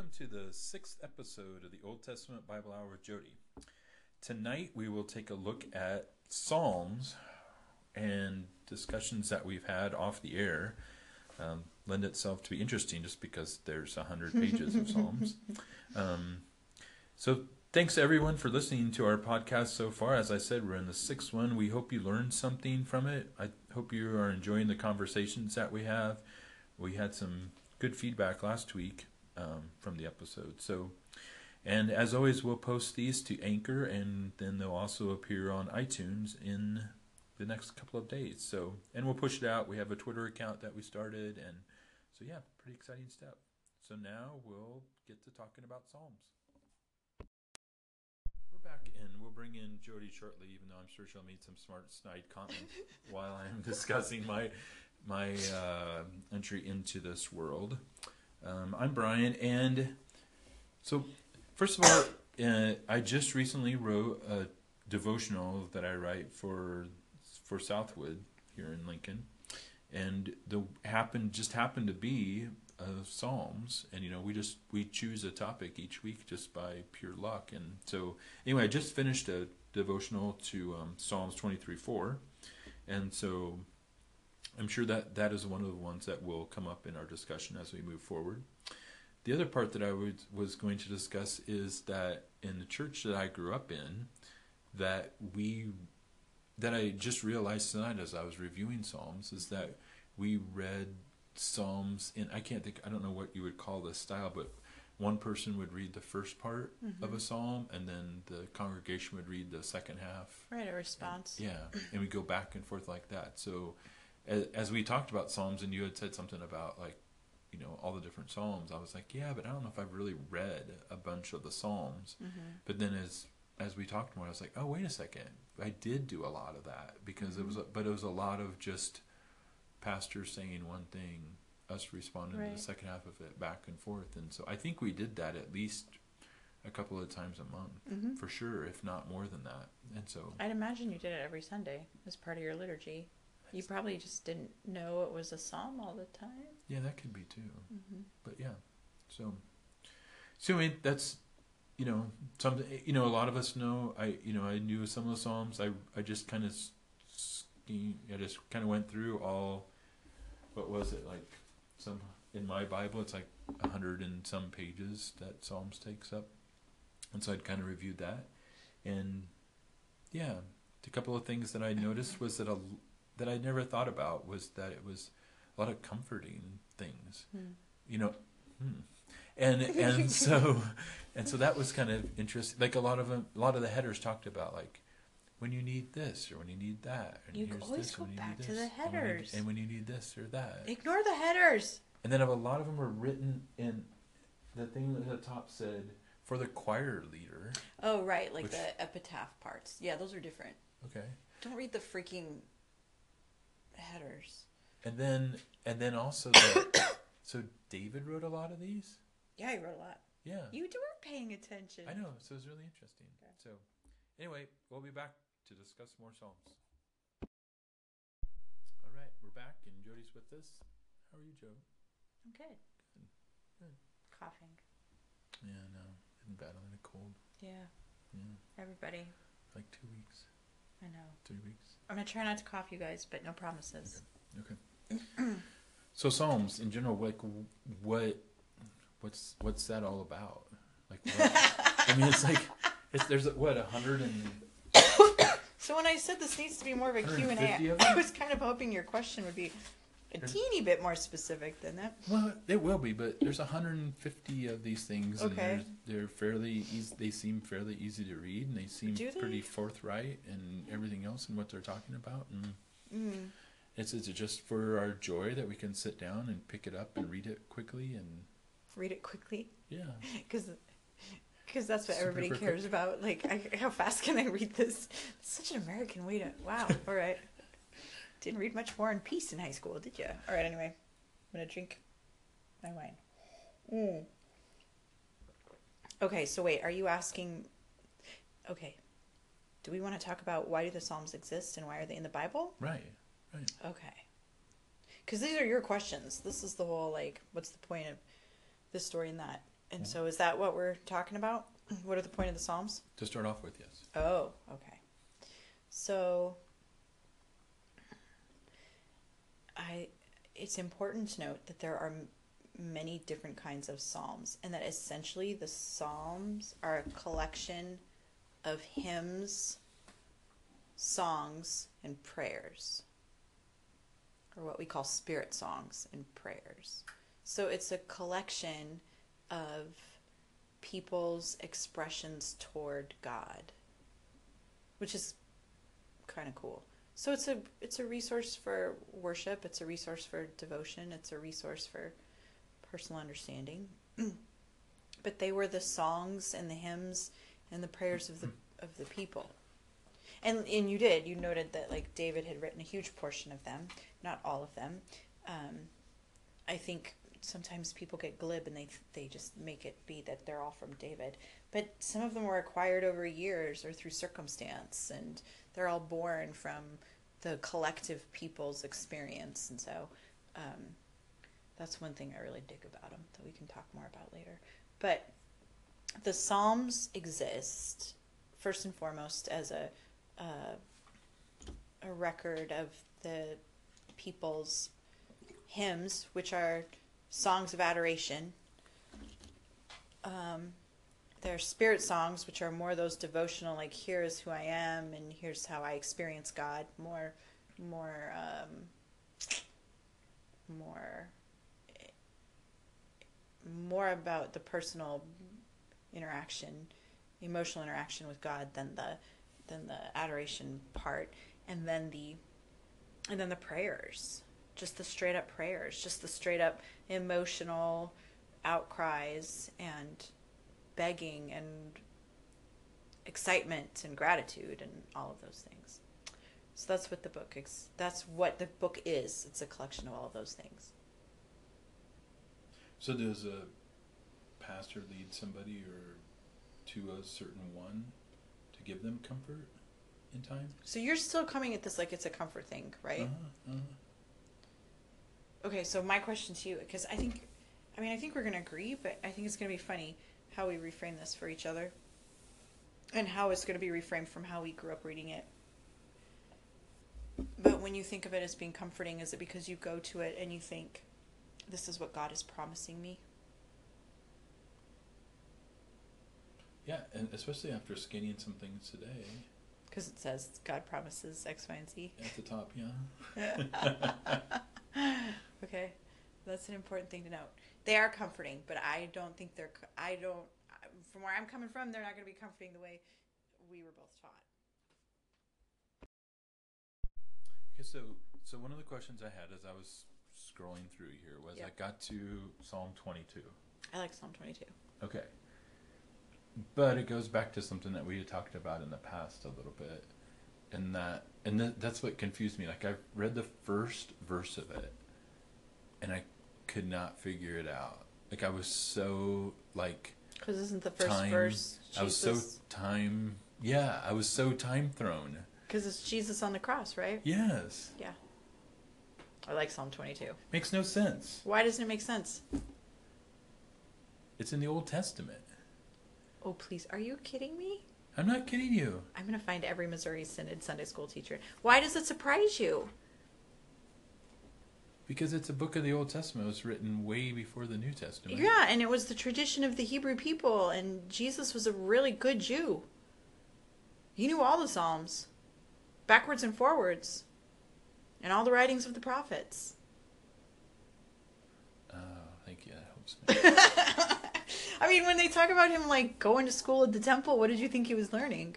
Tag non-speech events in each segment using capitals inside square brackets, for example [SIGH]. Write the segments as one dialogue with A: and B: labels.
A: welcome to the sixth episode of the Old Testament Bible Hour with Jody. Tonight we will take a look at Psalms and discussions that we've had off the air. Um, lend itself to be interesting just because there's a hundred pages of [LAUGHS] Psalms. Um, so thanks everyone for listening to our podcast so far. As I said, we're in the sixth one. We hope you learned something from it. I hope you are enjoying the conversations that we have. We had some good feedback last week um, from the episode. So, and as always, we'll post these to Anchor, and then they'll also appear on iTunes in the next couple of days. So, and we'll push it out. We have a Twitter account that we started, and so yeah, pretty exciting step. So now we'll get to talking about Psalms. We're back, and we'll bring in Jody shortly, even though I'm sure she'll make some smart, snide comment [LAUGHS] while I'm discussing my my uh, entry into this world. Um, I'm Brian, and so first of all, uh, I just recently wrote a devotional that I write for for Southwood here in Lincoln, and the happened just happened to be uh, Psalms, and you know we just we choose a topic each week just by pure luck, and so anyway, I just finished a devotional to um, Psalms twenty three four, and so I'm sure that that is one of the ones that will come up in our discussion as we move forward. The other part that I would, was going to discuss is that in the church that I grew up in, that we that I just realized tonight as I was reviewing Psalms is that we read Psalms in I can't think I don't know what you would call this style, but one person would read the first part mm-hmm. of a psalm and then the congregation would read the second half.
B: Right, a response.
A: And, yeah, and we go back and forth like that. So as, as we talked about Psalms, and you had said something about like, you know, all the different Psalms. I was like, yeah, but I don't know if I've really read a bunch of the Psalms. Mm-hmm. But then as as we talked more, I was like, oh, wait a second, I did do a lot of that because mm-hmm. it was, a, but it was a lot of just pastors saying one thing, us responding right. to the second half of it, back and forth, and so I think we did that at least a couple of times a month mm-hmm. for sure, if not more than that. And so
B: I'd imagine you did it every Sunday as part of your liturgy. You probably just didn't know it was a psalm all the time.
A: Yeah, that could be too. Mm-hmm. But yeah, so so I mean, that's you know something you know a lot of us know. I you know I knew some of the psalms. I I just kind of I just kind of went through all. What was it like? Some in my Bible, it's like a hundred and some pages that Psalms takes up, and so I'd kind of reviewed that, and yeah, a couple of things that I noticed was that a that I never thought about was that it was a lot of comforting things. Hmm. You know, hmm. and [LAUGHS] and so and so that was kind of interesting. Like a lot of them, a lot of the headers talked about like when you need this or when you need that.
B: And you always go back to the
A: headers. And when, you, and when you need this or that.
B: Ignore the headers.
A: And then a lot of them were written in the thing at the top said for the choir leader.
B: Oh right, like which, the epitaph parts. Yeah, those are different.
A: Okay.
B: Don't read the freaking headers.
A: And then and then also the, [COUGHS] so David wrote a lot of these?
B: Yeah, he wrote a lot.
A: Yeah.
B: You were paying attention.
A: I know, so it was really interesting. Okay. So anyway, we'll be back to discuss more Psalms. All right, we're back and Jody's with us. How are you, Joe?
B: I'm good. Good. Good. Coughing.
A: Yeah, no. Been battling a cold.
B: Yeah. Yeah. Everybody.
A: Like two weeks.
B: I know.
A: Three weeks.
B: I'm gonna try not to cough, you guys, but no promises.
A: Okay. okay. [CLEARS THROAT] so Psalms in general, like what, what's what's that all about? Like, what, [LAUGHS] I mean, it's like it's there's what a hundred and. [COUGHS]
B: so when I said this needs to be more of a Q and A, I was kind of hoping your question would be a teeny bit more specific than that.
A: Well, it will be, but there's 150 of these things, okay. and they're fairly easy. They seem fairly easy to read, and they seem they? pretty forthright and everything else and what they're talking about. And mm. it's it's just for our joy that we can sit down and pick it up and read it quickly and
B: read it quickly.
A: Yeah, [LAUGHS]
B: because. Because that's what Super everybody perfect. cares about. Like, I, how fast can I read this? It's such an American way to. Wow. [LAUGHS] All right. Didn't read much War and Peace in high school, did you? All right, anyway, I'm gonna drink my wine. Mm. Okay, so wait, are you asking? Okay, do we want to talk about why do the Psalms exist and why are they in the Bible?
A: Right. Right.
B: Okay. Because these are your questions. This is the whole like, what's the point of this story and that? And so, is that what we're talking about? [CLEARS THROAT] What are the point of the Psalms?
A: To start off with, yes.
B: Oh, okay. So, I it's important to note that there are many different kinds of psalms, and that essentially the psalms are a collection of hymns, songs, and prayers, or what we call spirit songs and prayers. So it's a collection of people's expressions toward God, which is kind of cool. So it's a it's a resource for worship, it's a resource for devotion, it's a resource for personal understanding. [CLEARS THROAT] but they were the songs and the hymns and the prayers of the of the people. And and you did you noted that like David had written a huge portion of them, not all of them. Um, I think sometimes people get glib and they they just make it be that they're all from David, but some of them were acquired over years or through circumstance, and they're all born from the collective people's experience, and so um, that's one thing I really dig about them that we can talk more about later. But the Psalms exist first and foremost as a uh, a record of the people's hymns, which are songs of adoration. Um, there are spirit songs, which are more those devotional, like "Here is who I am" and "Here's how I experience God." More, more, um, more, more about the personal interaction, emotional interaction with God than the than the adoration part, and then the and then the prayers, just the straight up prayers, just the straight up emotional outcries and begging and excitement and gratitude and all of those things. So that's what the book is. That's what the book is. It's a collection of all of those things.
A: So does a pastor lead somebody or to a certain one to give them comfort in time?
B: So you're still coming at this like it's a comfort thing, right?
A: Uh-huh, uh-huh.
B: Okay, so my question to you, because I think, I mean, I think we're going to agree, but I think it's going to be funny how we reframe this for each other and how it's going to be reframed from how we grew up reading it. But when you think of it as being comforting, is it because you go to it and you think, this is what God is promising me?
A: Yeah, and especially after scanning some things today
B: Because it says God promises X, Y, and Z.
A: at the top, yeah. [LAUGHS] [LAUGHS] [LAUGHS]
B: okay, that's an important thing to note. They are comforting, but I don't think they're. I don't. From where I'm coming from, they're not going to be comforting the way we were both taught.
A: Okay, so so one of the questions I had as I was scrolling through here was
B: Yeah.
A: I got to Psalm 22.
B: I like Psalm 22.
A: Okay. But it goes back to something that we had talked about in the past a little bit. And that and th- that's what confused me. Like I read the first verse of it and I could not figure it out. Like I was so like
B: Because isn't the first
A: time
B: verse
A: I was so time yeah, I was so time thrown.
B: Because it's Jesus on the cross, right?
A: Yes.
B: Yeah. I like Psalm 22.
A: Makes no sense.
B: Why doesn't it make sense?
A: It's in the Old Testament.
B: Oh, please. Are you kidding me?
A: I'm not kidding you.
B: I'm going to find every Missouri Synod Sunday school teacher. Why does it surprise you?
A: Because it's a book of the Old Testament. It was written way before the New Testament.
B: Yeah, and it was the tradition of the Hebrew people, and Jesus was a really good Jew. He knew all the Psalms, backwards and forwards, and all the writings of the prophets.
A: Oh, thank you. That helps me. [LAUGHS]
B: I mean, when they talk about him like going to school at the temple, what did you think he was learning?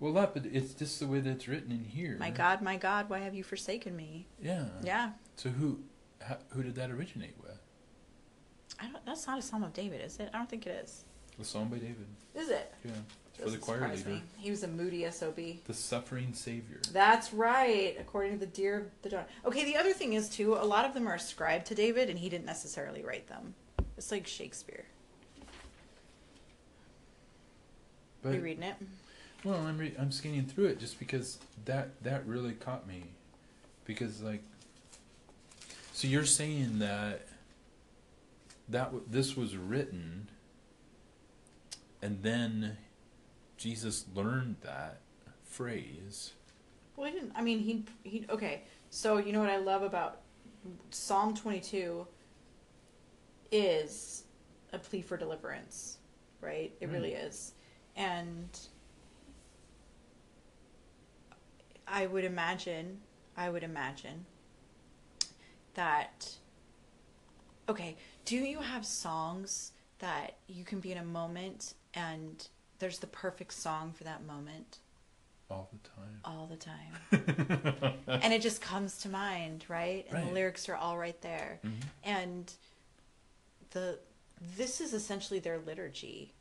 A: well, that, but it's just the way that's written in here.
B: My God, my God, why have you forsaken me?
A: Yeah.
B: Yeah,
A: So who, how, who did that originate with?
B: I don't. That's not a Psalm of David, is it? I don't think it is.
A: The Psalm by David.
B: Is it?
A: Yeah. It's for the choir leader.
B: me. He was a moody sob.
A: The suffering Savior.
B: That's right, according to the Deer of the Dawn. Okay, the other thing is too, a lot of them are ascribed to David, and he didn't necessarily write them. It's like Shakespeare.
A: But
B: you reading it?
A: well, I'm re- I'm scanning through it just because that that really caught me, because like, so you're saying that that w- this was written, and then Jesus learned that phrase.
B: Well, he didn't. I mean, he he. Okay, so you know what I love about Psalm twenty two is a plea for deliverance, right? It
A: Mm.
B: really is, and I would imagine, I would imagine that. Okay, do you have songs that you can be in a moment and there's the perfect song for that moment?
A: all the time.
B: all the time. [LAUGHS] and it just comes to mind, right? And the lyrics are all right there.
A: Mhm.
B: And the this is essentially their liturgy.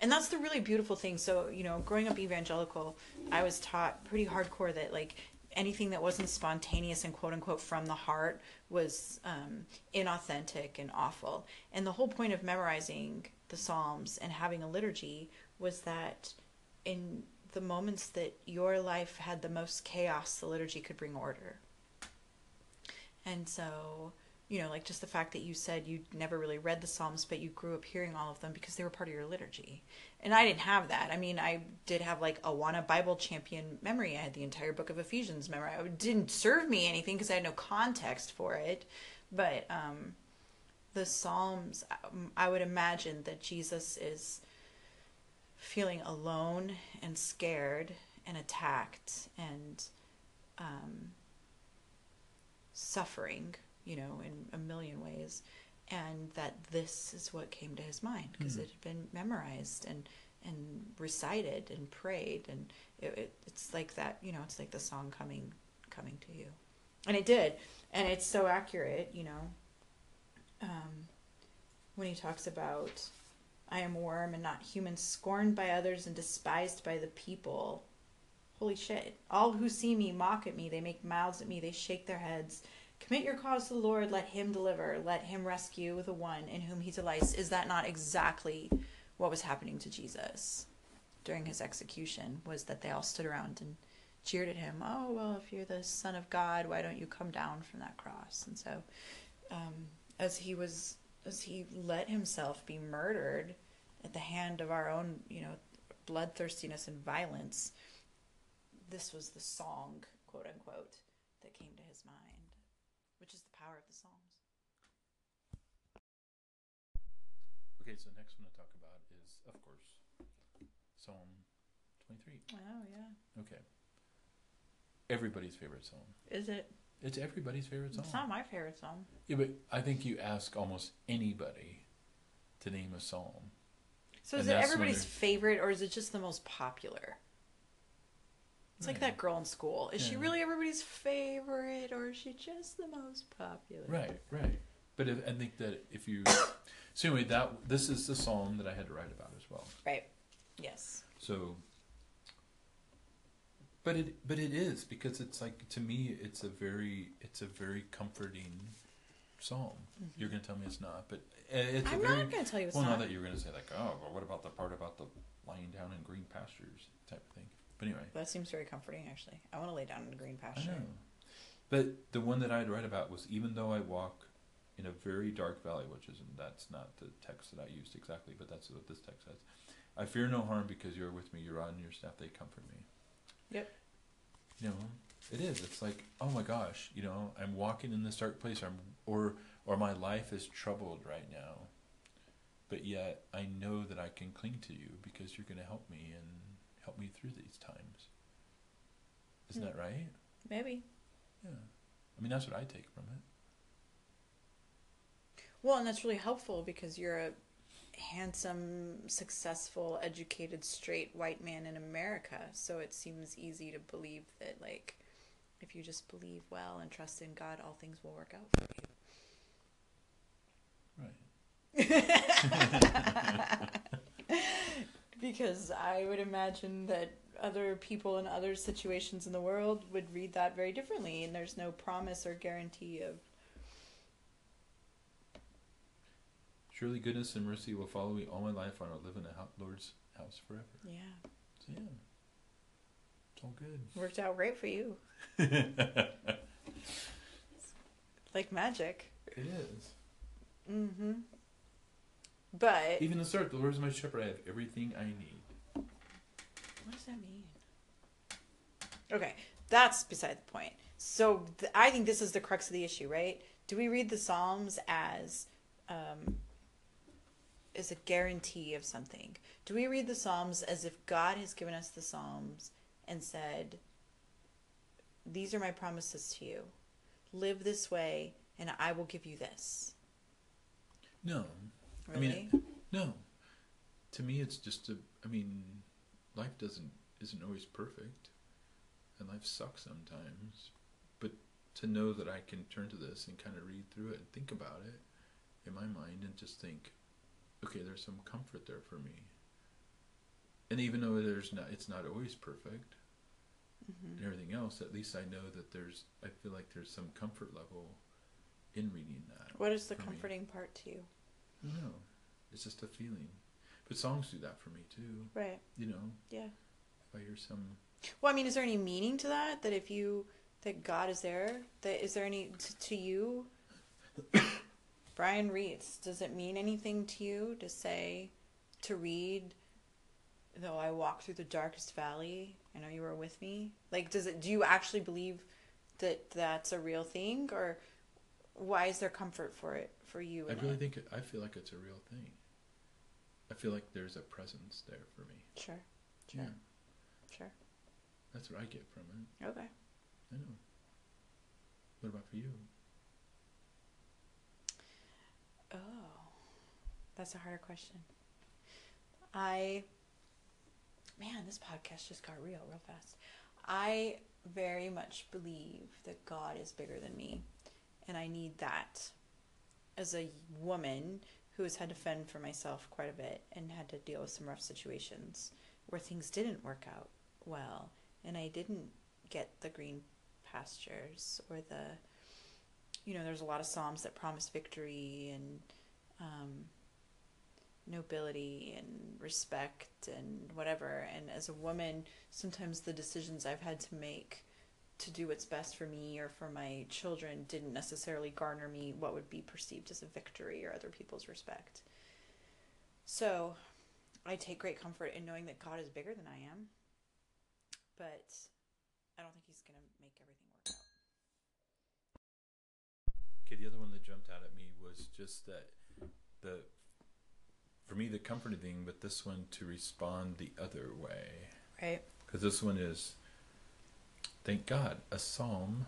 B: And that's the really beautiful thing. So, you know, growing up evangelical, I was taught pretty hardcore that like anything that wasn't spontaneous and quote unquote from the heart was um, inauthentic and awful. And the whole point of memorizing the Psalms and having a liturgy was that in the moments that your life had the most chaos, the liturgy could bring order. And so, you know, like just the fact that you said you never really read the Psalms, but you grew up hearing all of them because they were part of your liturgy. And I didn't have that. I mean, I did have like a Awana Bible champion memory. I had the entire book of Ephesians memory. It didn't serve me anything because I had no context for it. But um, the Psalms, um, I would imagine that Jesus is feeling alone and scared and attacked and um, suffering, you know, in a million ways, and that this is what came to his mind because
A: Hmm.
B: it had been memorized and and recited and prayed, and it, it, it's like that, you know, it's like the song coming coming to you, and it did, and it's so accurate, you know. Um, when he talks about I am worm and not human, scorned by others and despised by the people. Holy shit. All who see me mock at me. They make mouths at me. They shake their heads. Commit your cause to the Lord. Let him deliver. Let him rescue the one in whom he delights. Is that not exactly what was happening to Jesus during his execution? Was that they all stood around and cheered at him. Oh, well, if you're the Son of God, why don't you come down from that cross? And so, um, as he was as he let himself be murdered at the hand of our own, you know, bloodthirstiness and violence, this was the song, quote unquote, that came to his mind, power of the Psalms.
A: Okay, so next one to talk about is, of course, Psalm 23.
B: Oh, yeah.
A: Okay. Everybody's favorite psalm.
B: Is it?
A: It's everybody's favorite psalm.
B: It's not my favorite song.
A: Yeah, but I think you ask almost anybody to name a psalm.
B: So is it everybody's favorite or is it just the most popular? It's like that girl in school. Is she really everybody's favorite or is she just the most popular?
A: Right, right. But if, I think that if you, so anyway, that this is the psalm that I had to write about as well.
B: Right. Yes.
A: So, but it but it is because it's like to me it's a very it's a very comforting psalm. You're gonna tell me it's not, but uh, it's
B: Mm-hmm. I'm
A: very
B: not going to tell you it's
A: well.
B: not.
A: That you were gonna say like oh well, what about the part about the lying down in green pastures type. But anyway,
B: That seems very comforting, actually. I want to lay down in a green
A: I
B: pasture.
A: know. But the one that I'd write about was even though I walk in a very dark valley, which is that's not the text that I used exactly, but that's what this text says. I fear no harm because you are with me. Your rod and your staff they comfort me.
B: Yep.
A: You know, it is. It's like oh my gosh, you know, I'm walking in this dark place, or I'm, or or my life is troubled right now. But yet I know that I can cling to you because you're going to help me and help me through these times. Isn't
B: Hmm.
A: that right?
B: Maybe.
A: Yeah. I mean, that's what I take from it.
B: Well, and that's really helpful because you're a handsome, successful, educated, straight white man in America. So it seems easy to believe that, like, if you just believe well and trust in God, all things will work out for you.
A: Right. [LAUGHS] [LAUGHS]
B: because I would imagine that other people in other situations in the world would read that very differently, and there's no promise or guarantee of.
A: Surely goodness and mercy will follow me all my life, and I'll live in the Lord's house forever.
B: Yeah,
A: So yeah, it's all good.
B: worked out great for you, [LAUGHS] like magic.
A: It is.
B: Mm-hmm. But
A: Even the start, the Lord is my shepherd. I have everything I need.
B: what does that mean? Okay, that's beside the point. So th- I think this is the crux of the issue, right? Do we read the Psalms as um, as a guarantee of something? Do we read the Psalms as if God has given us the Psalms and said, "These are my promises to you. Live this way, and I will give you this."
A: No, I mean, no. To me, it's just a. I mean, life doesn't isn't always perfect, and life sucks sometimes. But to know that I can turn to this and kind of read through it and think about it in my mind and just think, okay, there's some comfort there for me. And even though there's not, it's not always perfect
B: Mhm.
A: and everything else. At least I know that there's. I feel like there's some comfort level in reading that.
B: What is the
A: for me.
B: comforting part to you?
A: No, it's just a feeling. But songs do that for me too.
B: Right.
A: You know,
B: Yeah.
A: if I hear some,
B: Well, I mean, is there any meaning to that? That if you that God is there, that is there any t- to you? [COUGHS] Brian reads. Does it mean anything to you to say, to read? Though I walk through the darkest valley, I know you were with me. Like, does it? Do you actually believe that that's a real thing, or why is there comfort for it for you?
A: I really
B: it?
A: think it, I feel like it's a real thing. I feel like there's a presence there for me.
B: Sure. Sure.
A: Yeah,
B: Sure.
A: that's what I get from it.
B: Okay.
A: I know. What about for you?
B: Oh, that's a harder question. I, man, this podcast just got real, real fast. I very much believe that God is bigger than me, and I need that as a woman who has had to fend for myself quite a bit and had to deal with some rough situations where things didn't work out well, and I didn't get the green pastures or the you know, there's a lot of psalms that promise victory and um, nobility and respect and whatever. And as a woman, sometimes the decisions I've had to make to do what's best for me or for my children didn't necessarily garner me what would be perceived as a victory or other people's respect. So I take great comfort in knowing that God is bigger than I am, but I don't think He's going to make everything work out.
A: Okay, the other one that jumped out at me was just that the, for me, the comforting thing, but this one to respond the other way.
B: Right?
A: Because this one is, thank God, a psalm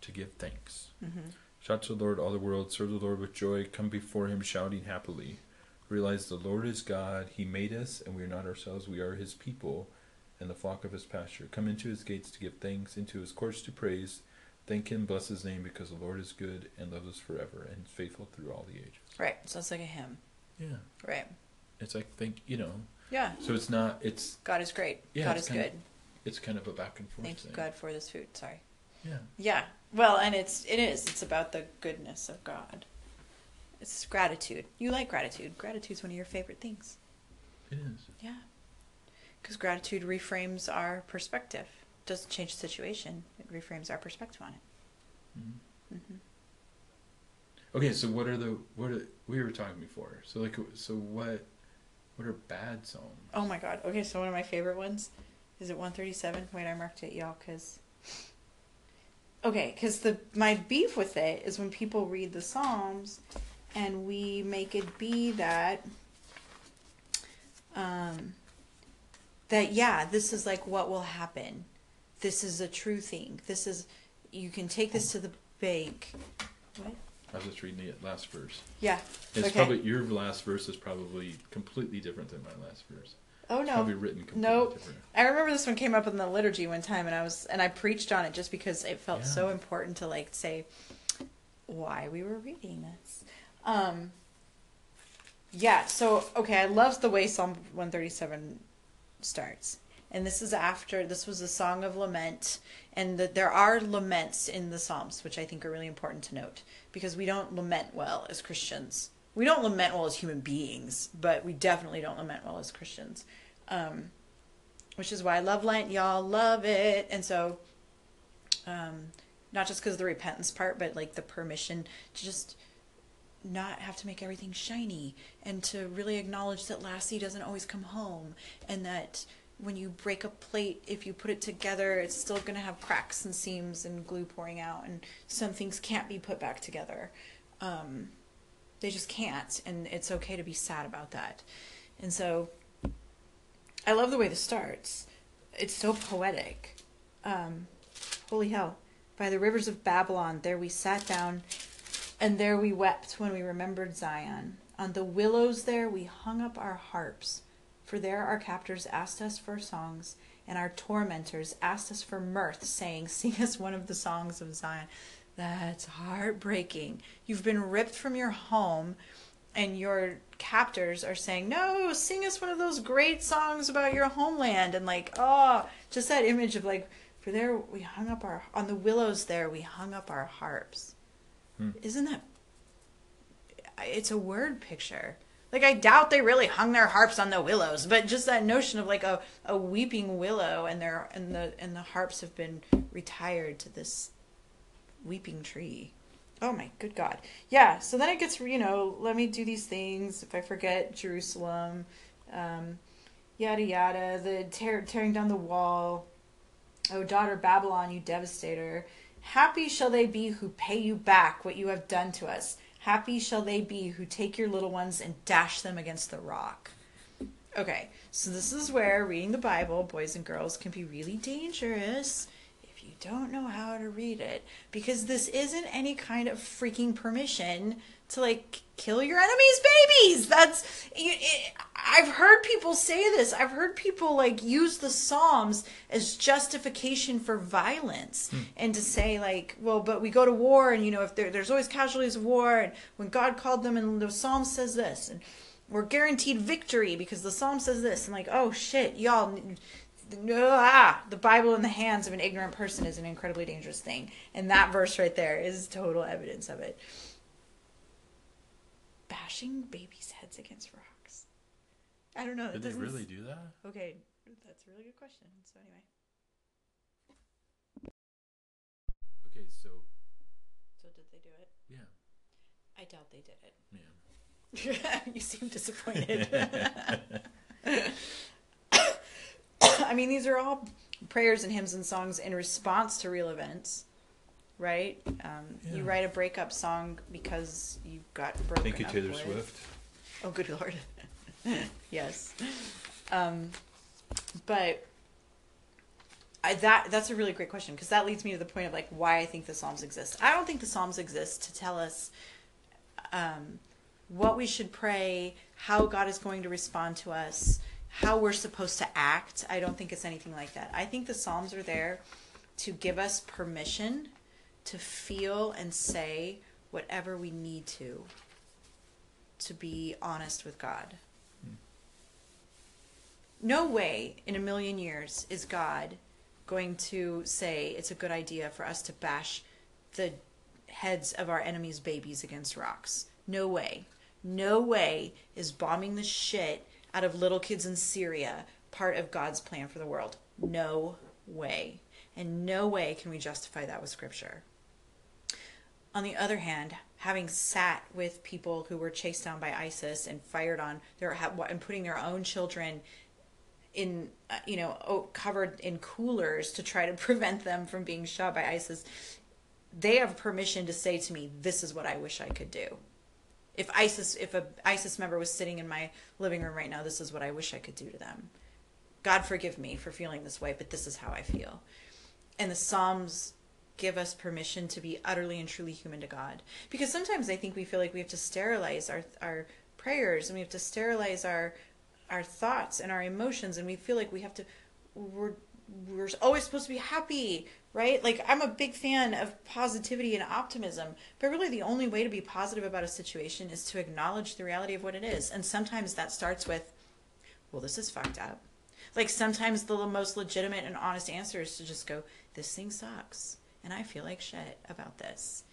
A: to give thanks.
B: Mm-hmm.
A: Shout to the Lord, all the world. Serve the Lord with joy. Come before him shouting happily. Realize the Lord is God. He made us, and we are not ourselves. We are his people and the flock of his pasture. Come into his gates to give thanks, into his courts to praise. Thank him, bless his name, because the Lord is good and loves us forever and faithful through all the ages.
B: Right. So it's like a hymn.
A: Yeah.
B: Right.
A: It's like, thank, you know.
B: Yeah.
A: So it's not, it's
B: God is great.
A: Yeah,
B: God is good.
A: It's kind of a back and forth
B: Thank you,
A: thing.
B: God, for this food. Sorry.
A: Yeah.
B: Yeah. Well, and it's it is. It's about the goodness of God. It's gratitude. You like gratitude. Gratitude's one of your favorite things.
A: It is.
B: Yeah. Because gratitude reframes our perspective. It Doesn't change the situation. It reframes our perspective on it.
A: Mhm.
B: hmm
A: Okay, so what are the what are, we were talking before? So like, so what what are bad songs?
B: Oh my God. Okay, so one of my favorite ones is it 137. Wait, I marked it, y'all, because. Okay, because the my beef with it is when people read the Psalms, and we make it be that. Um. That yeah, this is like what will happen. This is a true thing. This is, you can take this to the bank. What?
A: I was just reading the last verse.
B: Yeah.
A: It's
B: Okay.
A: probably your last verse is probably completely different than my last verse.
B: Oh no.
A: probably written completely
B: Nope.
A: different.
B: I remember this one came up in the liturgy one time, and I was and I preached on it just because it felt
A: Yeah.
B: so important to like say why we were reading this. Um, yeah. So okay, I love the way Psalm one thirty seven starts, and this is after this was a song of lament, and that there are laments in the Psalms, which I think are really important to note because we don't lament well as Christians. We don't lament well as human beings, but we definitely don't lament well as Christians. Um, which is why I love Lent. Y'all love it. And so, um, not just because of the repentance part, but like the permission to just not have to make everything shiny and to really acknowledge that Lassie doesn't always come home and that when you break a plate, if you put it together, it's still going to have cracks and seams and glue pouring out, and some things can't be put back together. Um, they just can't, and it's okay to be sad about that. And so, I love the way this starts. It's so poetic. Um, holy hell. By the rivers of Babylon, there we sat down, and there we wept when we remembered Zion. On the willows there we hung up our harps for there our captors asked us for songs, and our tormentors asked us for mirth, saying, Sing us one of the songs of Zion. That's heartbreaking. You've been ripped from your home, and your captors are saying, No, sing us one of those great songs about your homeland. And like, oh, just that image of like, for there we hung up our, on the willows there, we hung up our harps. Hmm. Isn't that, it's a word picture. Like I doubt they really hung their harps on the willows, but just that notion of like a, a weeping willow and their and the and the harps have been retired to this weeping tree. Oh my good God. Yeah, so then it gets, you know, let me do these things. If I forget Jerusalem, um, yada yada, the tear, tearing down the wall. Oh, daughter Babylon, you devastator. Happy shall they be who pay you back what you have done to us. Happy shall they be who take your little ones and dash them against the rock. Okay, so this is where reading the Bible, boys and girls, can be really dangerous you don't know how to read it. Because this isn't any kind of freaking permission to like kill your enemy's babies. That's it, I've heard people say this. I've heard people like use the Psalms as justification for violence hmm. and to say like, well, but we go to war and you know if there, there's always casualties of war and when God called them and the Psalm says this and we're guaranteed victory because the Psalm says this and like, oh shit, y'all ah, the Bible in the hands of an ignorant person is an incredibly dangerous thing. And that verse right there is total evidence of it bashing babies' heads against rocks? I don't know.
A: Did they really do that?
B: Okay, that's a really good question. So anyway.
A: Okay, so.
B: So did they do it?
A: Yeah.
B: I doubt they did it.
A: Yeah. [LAUGHS]
B: you seem disappointed. [LAUGHS] I mean, these are all prayers and hymns and songs in response to real events right? Um, yeah. You write a breakup song because you got broken
A: Thank you, Taylor
B: with.
A: Swift.
B: Oh, good lord. [LAUGHS] yes. Um, but I, that that's a really great question because that leads me to the point of like why I think the Psalms exist. I don't think the Psalms exist to tell us um, what we should pray, how God is going to respond to us, how we're supposed to act. I don't think it's anything like that. I think the Psalms are there to give us permission to feel and say whatever we need to to be honest with God. Hmm. No way in a million years is God going to say it's a good idea for us to bash the heads of our enemies' babies against rocks. No way. No way is bombing the shit out of little kids in Syria part of God's plan for the world. No way. And no way can we justify that with scripture. On the other hand, having sat with people who were chased down by ISIS and fired on their and putting their own children in uh, you know covered in coolers to try to [LAUGHS] prevent them from being shot by ISIS, they have permission to say to me, "This is what I wish I could do." If ISIS, if a ISIS member was sitting in my living room right now, this is what I wish I could do to them. God forgive me for feeling this way, but this is how I feel. And the Psalms give us permission to be utterly and truly human to God. Because sometimes I think we feel like we have to sterilize our our prayers and we have to sterilize our our thoughts and our emotions and we feel like we have to we're we're always supposed to be happy, right? Like I'm a big fan of positivity and optimism, but really the only way to be positive about a situation is to acknowledge the reality of what it is. And sometimes that starts with well, this is fucked up. Like sometimes the most legitimate and honest answer is to just go, this thing sucks and I feel like shit about this.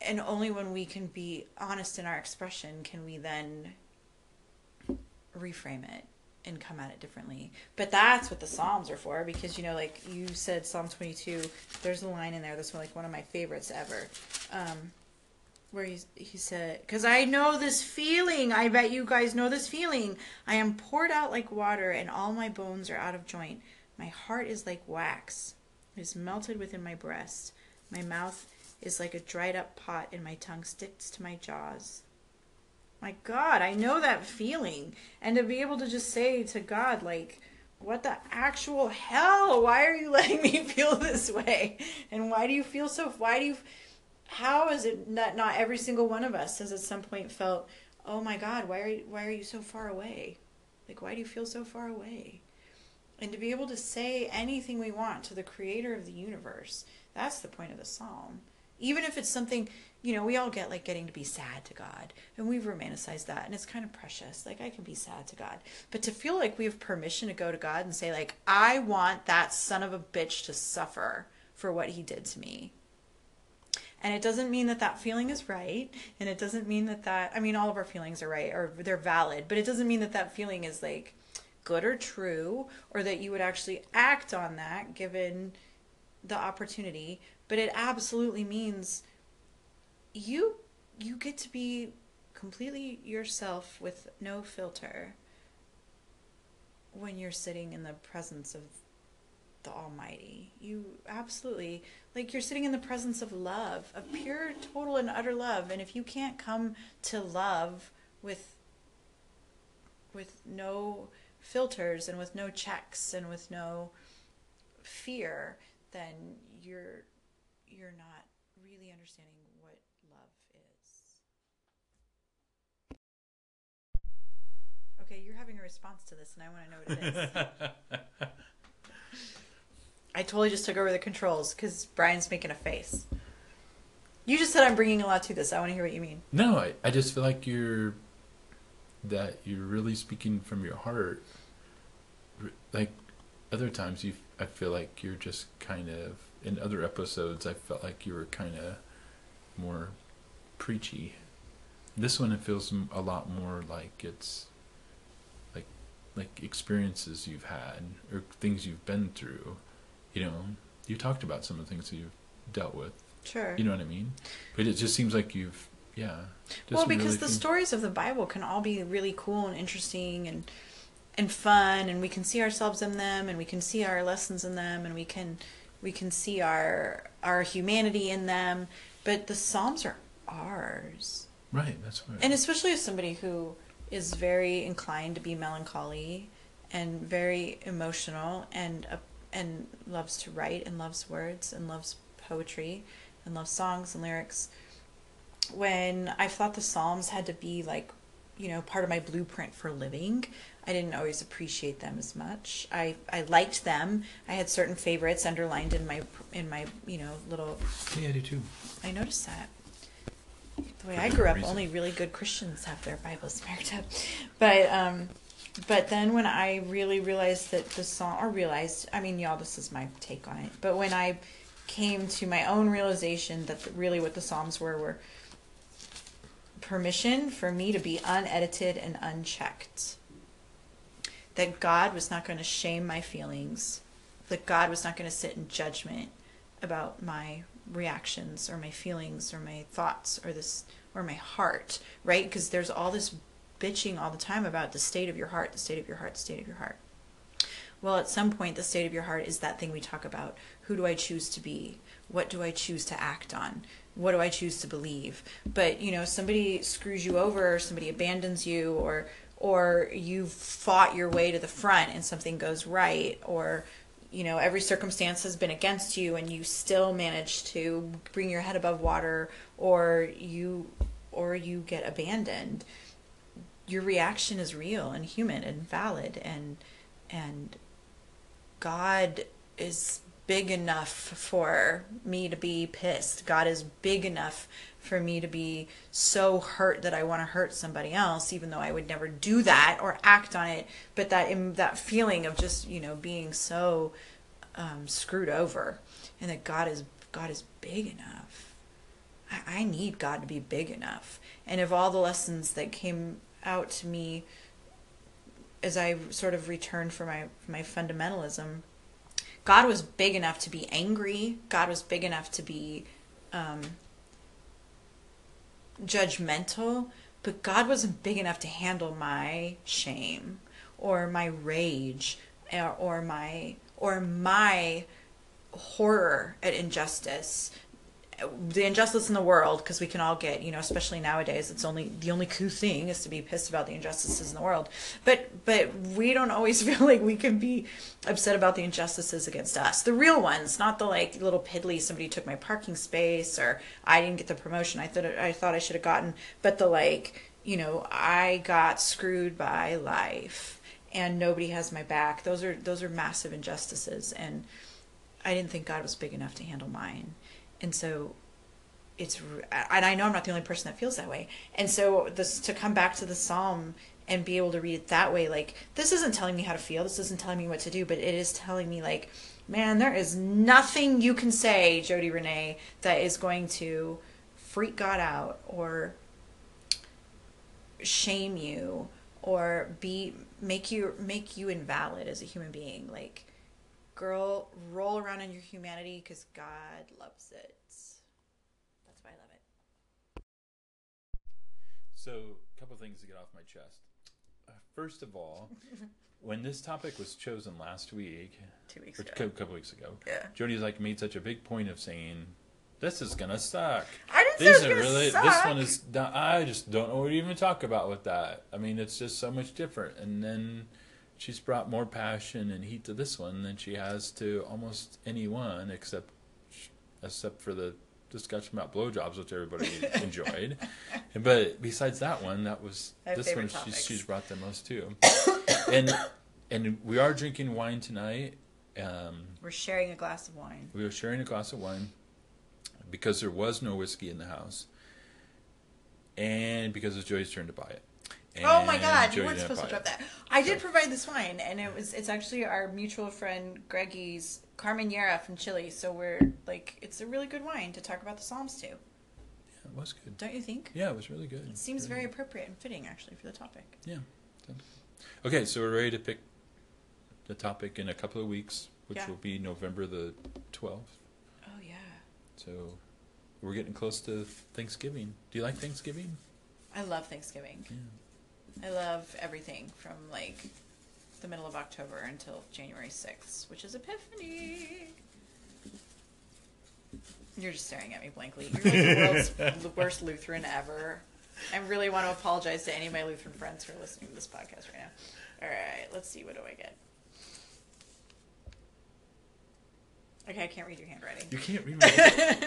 B: And only when we can be honest in our expression can we then reframe it and come at it differently. But that's what the Psalms are for because, you know, like you said, Psalm 22, there's a line in there that's like one of my favorites ever. Um, where he, he said, Because I know this feeling. I bet you guys know this feeling. I am poured out like water, and all my bones are out of joint. My heart is like wax, it is melted within my breast. My mouth is like a dried up pot, and my tongue sticks to my jaws. My God, I know that feeling. And to be able to just say to God, like, what the actual hell? Why are you [LAUGHS] letting me feel this way? And why do you feel so? Why do you? How is it that not every single one of us has at some point felt, oh my God, why are you, why are you so far away? Like, why do you feel so far away? And to be able to say anything we want to the Creator of the universe, that's the point of the psalm. Even if it's something you know, we all get like getting to be sad to God, and we've romanticized that, and it's kind of precious. Like, I can be sad to God. But to feel like we have permission to go to God and say, like, I want that son of a bitch to suffer for what he did to me. And it doesn't mean that that feeling is right, and it doesn't mean that that, I mean, all of our feelings are right or they're valid, but it doesn't mean that that feeling is like good or true, or that you would actually act on that given the opportunity. But it absolutely means you you get to be completely yourself with no filter when you're sitting in the presence of the almighty. You absolutely like you're sitting in the presence of love of pure total and utter love. And if you can't come to love with with no filters and with no checks and with no fear then you're you're not really understanding okay, you're having a response to this, and I want to know what it is. [LAUGHS] I totally just took over the controls because Brian's making a face. You just said I'm bringing a lot to this. I want to hear what you mean.
A: No, I, I just feel like you're that you're really speaking from your heart. Like other times, you I feel like you're just kind of in other episodes. I felt like you were kind of more preachy. This one it feels a lot more like it's like experiences you've had or things you've been through. You know, you talked about some of the things that you've dealt with.
B: Sure.
A: You know what I mean? But it just seems like you've, yeah.
B: Well, because really the things... stories of the Bible can all be really cool and interesting and and fun, and we can see ourselves in them, and we can see our lessons in them, and we can we can see our our humanity in them. But the Psalms are ours.
A: Right. That's right.
B: And especially as somebody who is very inclined to be melancholy and very emotional and uh, and loves to write and loves words and loves poetry and loves songs and lyrics. When i thought the psalms had to be like you know part of my blueprint for living i didn't always appreciate them as much. I i liked them. I had certain favorites underlined in my in my you know little
A: yeah i do too.
B: I noticed that the way I grew up, only really good Christians have their Bibles marked up. But um, but then when I really realized that the song, or realized, I mean, y'all, this is my take on it. But when I came to my own realization that the, really what the Psalms were were permission for me to be unedited and unchecked. That God was not going to shame my feelings. That God was not going to sit in judgment about my reactions or my feelings or my thoughts or this or my heart, right? Because there's all this bitching all the time about the state of your heart, the state of your heart, the state of your heart. Well, at some point, the state of your heart is that thing we talk about. Who do I choose to be? What do I choose to act on? What do I choose to believe? But, you know, somebody screws you over, or somebody abandons you, or or you've fought your way to the front and something goes right, or you know every circumstance has been against you and you still manage to bring your head above water or you or you get abandoned your reaction is real and human and valid and and god is big enough for me to be pissed god is big enough for me to be so hurt that I want to hurt somebody else, even though I would never do that or act on it. But that that feeling of just you know being so um, screwed over, and that God is God is big enough. I, I need God to be big enough. And of all the lessons that came out to me as I sort of returned from my my fundamentalism, God was big enough to be angry. God was big enough to be um, judgmental, but God wasn't big enough to handle my shame or my rage or, or my or my horror at injustice the injustice in the world because we can all get you know especially nowadays it's only the only cool thing is to be pissed about the injustices in the world. But but we don't always [LAUGHS] feel like we can be upset about the injustices against us. The real ones not the like little piddly somebody took my parking space or i didn't get the promotion i thought i thought i should have gotten but the like you know i got screwed by life and nobody has my back. Those are those are massive injustices and i didn't think god was big enough to handle mine and so it's and i know i'm not the only person that feels that way. And so this to come back to the psalm and be able to read it that way like this isn't telling me how to feel. This isn't telling me what to do but it is telling me like man there is nothing you can say jody renee that is going to freak god out or shame you or be make you make you invalid as a human being. Like girl roll around in your humanity because god loves it that's why i love it
A: So, a couple things to get off my chest. Uh, first of all, [LAUGHS] when this topic was chosen last week,
B: two weeks ago
A: a couple, weeks ago,
B: yeah
A: Jody's like made such a big point of saying, "This is gonna suck."
B: i didn't say it was gonna
A: really.
B: suck.
A: This one is. I just don't know what to even talk about with that. I mean, it's just so much different. And then she's brought more passion and heat to this one than she has to almost anyone except except for the discussion about blowjobs, which everybody [LAUGHS] enjoyed. But besides that one, that was
B: My
A: this one. She's,
B: topics.
A: she's brought the most too. and and we are drinking wine tonight. Um,
B: we're sharing a glass of wine
A: we were sharing a glass of wine because there was no whiskey in the house, and because it's Joey's turn to buy it.
B: Oh my god, you weren't supposed to drop that. I did
A: So-
B: provide this wine, and it was it's actually our mutual friend Greggy's Carménère from Chile. So we're like, it's a really good wine to talk about the Psalms to,
A: Yeah, it was good.
B: don't you think?
A: Yeah, it was really good.
B: It seems
A: Really
B: very
A: good.
B: appropriate and fitting actually for the topic. Yeah.
A: Okay, so we're ready to pick the topic in a couple of weeks, which
B: Yeah.
A: will be November the twelfth.
B: Oh yeah,
A: So we're getting close to Thanksgiving. Do you like Thanksgiving?
B: I love Thanksgiving.
A: Yeah.
B: I love everything from like the middle of October until January 6th, which is Epiphany. You're just staring at me blankly. You're like the world's [LAUGHS] worst Lutheran ever. I really want to apologize to any of my Lutheran friends who are listening to this podcast right now. All right, let's see. What do I get? Okay, I can't read your handwriting.
A: You can't read my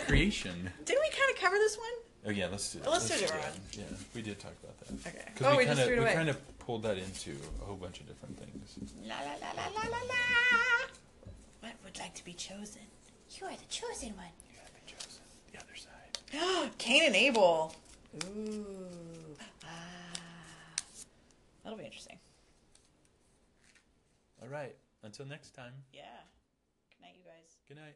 A: [LAUGHS] creation.
B: Didn't we kind of cover this one?
A: Oh yeah, let's do.
B: Let's do it,
A: it.
B: Ron.
A: Yeah, we did talk about that.
B: Okay.
A: Because
B: Oh,
A: we
B: we
A: kind
B: just
A: of
B: threw it
A: we kind of pulled that into a whole bunch of different things.
B: La la la la la la la. What would like to be chosen? You are the chosen one.
A: You have been chosen. The other side. [GASPS]
B: Cain and Abel. Ooh. Ah. That'll be interesting.
A: All right. Until next time.
B: Yeah. Good night, you guys.
A: Good night.